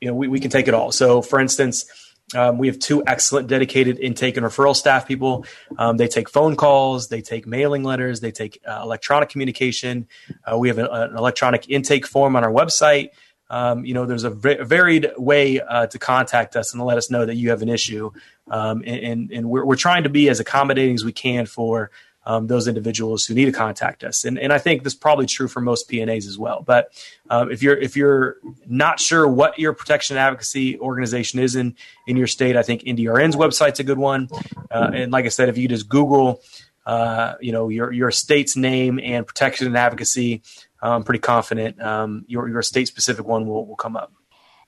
you know, we, we can take it all. So, for instance, um, we have two excellent dedicated intake and referral staff people. Um, they take phone calls, they take mailing letters, they take uh, electronic communication. Uh, we have an, an, electronic intake form on our website. Um, you know, there's a, v- varied way uh, to contact us and let us know that you have an issue. Um, and, and, and we're, we're trying to be as accommodating as we can for um, those individuals who need to contact us. And, and I think this is probably true for most P&As as well. But um, if you're if you're not sure what your protection advocacy organization is in in your state, I think NDRN's website's a good one. Uh, and like I said, if you just Google, uh, you know, your your state's name and protection and advocacy, I'm pretty confident um, your your state specific one will will come up.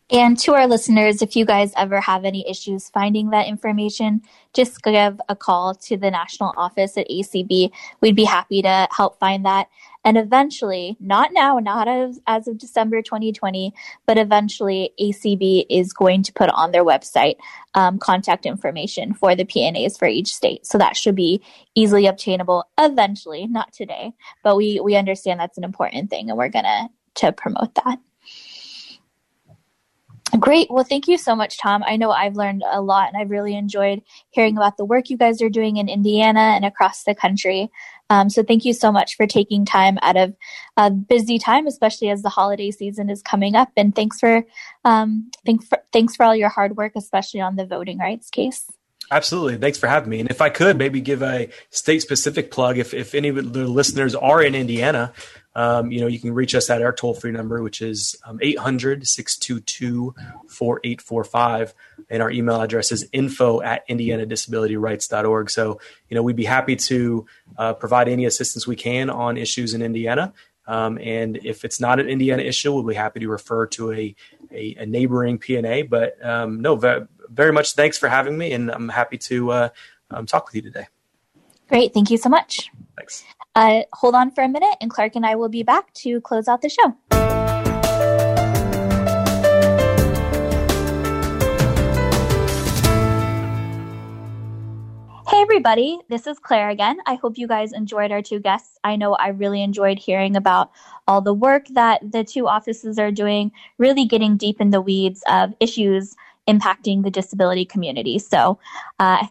And to our listeners, if you guys ever have any issues finding that information, just give a call to the national office at ACB. We'd be happy to help find that. And eventually, not now, not as, as of December 2020, but eventually ACB is going to put on their website um, contact information for the P&As for each state. So that should be easily obtainable eventually, not today. But we, we understand that's an important thing and we're going to to promote that. Great. Well, thank you so much, Tom. I know I've learned a lot and I've really enjoyed hearing about the work you guys are doing in Indiana and across the country. Um, so thank you so much for taking time out of a busy time, especially as the holiday season is coming up. And thanks for, um, thanks for, thanks for all your hard work, especially on the voting rights case. Absolutely. Thanks for having me. And if I could maybe give a state specific plug, if, if any of the listeners are in Indiana, um, you know, you can reach us at our toll free number, which is um, 800 622 4845. And our email address is info at indianadisabilityrights.org. So, you know, we'd be happy to uh, provide any assistance we can on issues in Indiana. Um, and if it's not an Indiana issue, we'll be happy to refer to a, a, a neighboring P&A. But um, no, very, very, much thanks for having me. And I'm happy to uh, um, talk with you today. Great. Thank you so much. Thanks. Uh, hold on for a minute, and Clark and I will be back to close out the show. Hey, everybody, this is Claire again. I hope you guys enjoyed our two guests. I know I really enjoyed hearing about all the work that the two offices are doing, really getting deep in the weeds of issues impacting the disability community. So, uh,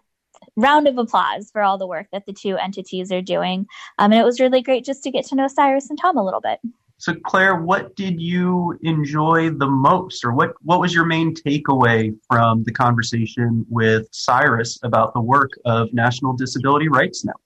round of applause for all the work that the two entities are doing. Um, and it was really great just to get to know Cyrus and Tom a little bit. So, Claire, what did you enjoy the most, or what, what was your main takeaway from the conversation with Cyrus about the work of National Disability Rights Network?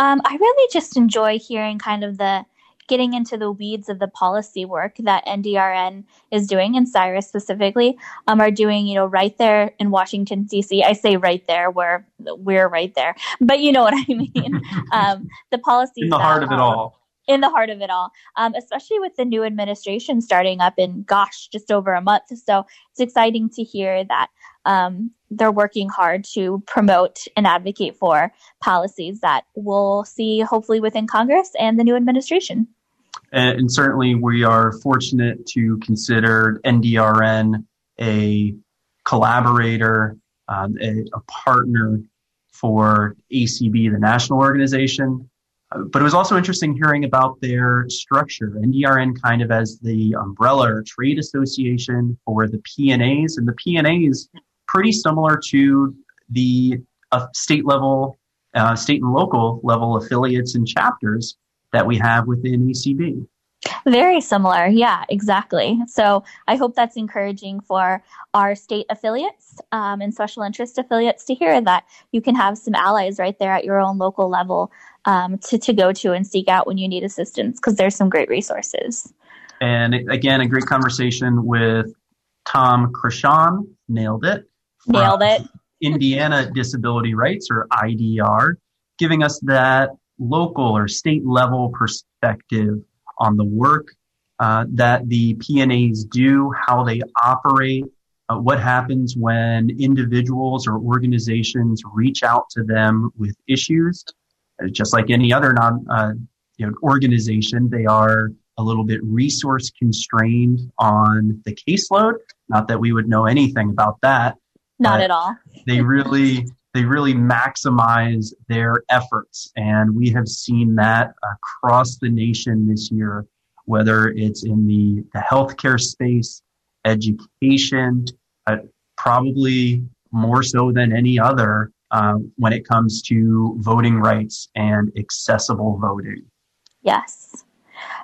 Um, I really just enjoy hearing kind of the getting into the weeds of the policy work that NDRN is doing, and Cyrus specifically, um, are doing, you know, right there in Washington D.C. I say right there, where we're right there, but you know what I [LAUGHS] mean. um, the policies in the heart of it all. In the heart of it all, um, especially with the new administration starting up in, gosh, just over a month. So it's exciting to hear that um, they're working hard to promote and advocate for policies that we'll see hopefully within Congress and the new administration. And, certainly we are fortunate to consider NDRN a collaborator, um, a, a, partner for ACB, the national organization. Uh, but it was also interesting hearing about their structure. NDRN kind of as the umbrella or trade association for the P&As, and the P&As pretty similar to the uh, state level, uh, state and local level affiliates and chapters that we have within ACB. Very similar. Yeah, exactly. So I hope that's encouraging for our state affiliates um, and special interest affiliates to hear that you can have some allies right there at your own local level um, to, to go to and seek out when you need assistance because there's some great resources. And again, a great conversation with Tom Crishon. Nailed it. Nailed it. Indiana Disability Rights or IDR, giving us that local or state level perspective on the work uh, that the P&As do, how they operate, uh, what happens when individuals or organizations reach out to them with issues. Uh, just like any other non uh, you know, organization, they are a little bit resource constrained on the caseload. Not that we would know anything about that. Not at all. they really they really maximize their efforts. And we have seen that across the nation this year, whether it's in the, the healthcare space, education, uh, probably more so than any other uh, when it comes to voting rights and accessible voting. Yes.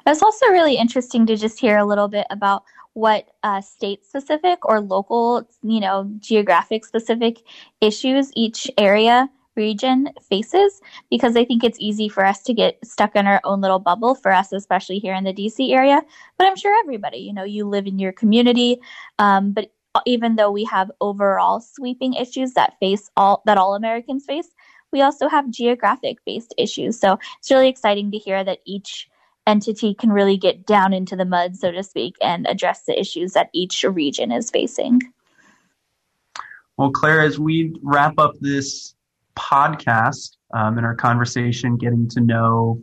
That's also really interesting to just hear a little bit about what uh, state specific or local, you know, geographic specific issues each area region faces because I think it's easy for us to get stuck in our own little bubble for us, especially here in the DC area. But I'm sure everybody, you know, you live in your community. Um, but even though we have overall sweeping issues that face all that all Americans face, we also have geographic based issues. So it's really exciting to hear that each entity can really get down into the mud, so to speak, and address the issues that each region is facing. Well, Claire, as we wrap up this podcast um, in our conversation, getting to know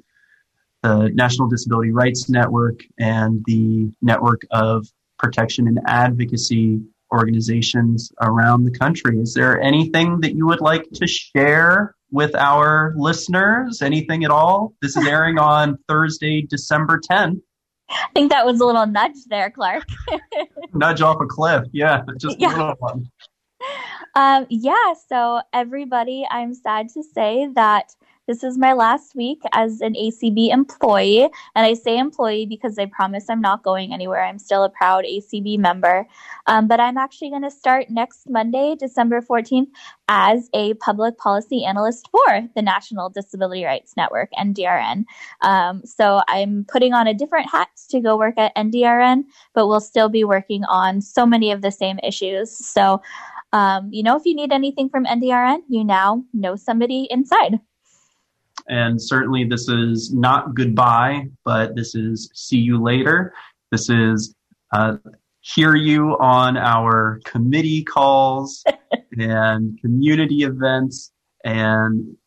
the National Disability Rights Network and the network of protection and advocacy organizations around the country. Is there anything that you would like to share with our listeners? Anything at all? This is airing on Thursday, December 10th. I think that was a little nudge there, Clark. [LAUGHS] nudge off a cliff. Yeah, just yeah. a little one. Um, yeah, so everybody, I'm sad to say that this is my last week as an ACB employee. And I say employee because I promise I'm not going anywhere. I'm still a proud ACB member. Um, but I'm actually going to start next Monday, December 14th, as a public policy analyst for the National Disability Rights Network, NDRN. Um, so I'm putting on a different hat to go work at NDRN, but we'll still be working on so many of the same issues. So, um, you know, if you need anything from NDRN, you now know somebody inside. And certainly this is not goodbye, but this is see you later. This is uh, hear you on our committee calls [LAUGHS] and community events. And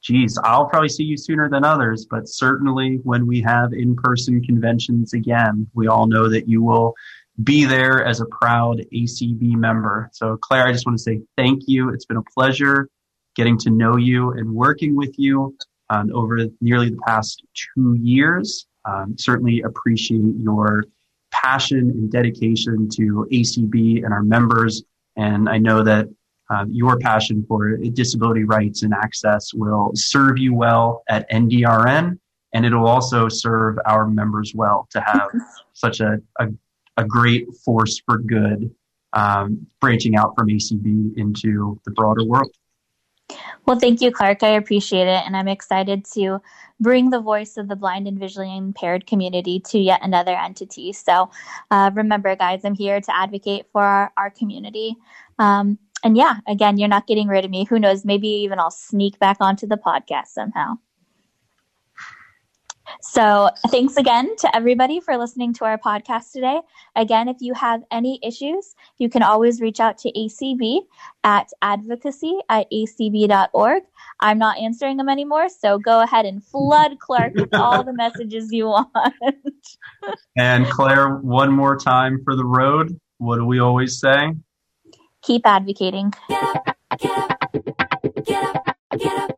geez, I'll probably see you sooner than others, but certainly when we have in person conventions again, we all know that you will be there as a proud ACB member. So, Claire, I just want to say thank you. It's been a pleasure getting to know you and working with you um, over nearly the past two years. Um, certainly appreciate your passion and dedication to ACB and our members. And I know that uh, your passion for disability rights and access will serve you well at NDRN, and it'll also serve our members well to have such a, a, a, great force for good um, branching out from ACB into the broader world. Well, thank you, Clark. I appreciate it. And I'm excited to bring the voice of the blind and visually impaired community to yet another entity. So uh, remember, guys, I'm here to advocate for our, our community. Um, and yeah, again, you're not getting rid of me. Who knows? Maybe even I'll sneak back onto the podcast somehow. So, thanks again to everybody for listening to our podcast today. Again, if you have any issues, you can always reach out to ACB at advocacy at acb.org. I'm not answering them anymore, so go ahead and flood Clark with all the messages you want. [LAUGHS] and Claire, one more time for the road. What do we always say? Keep advocating. Get up, get up, get up,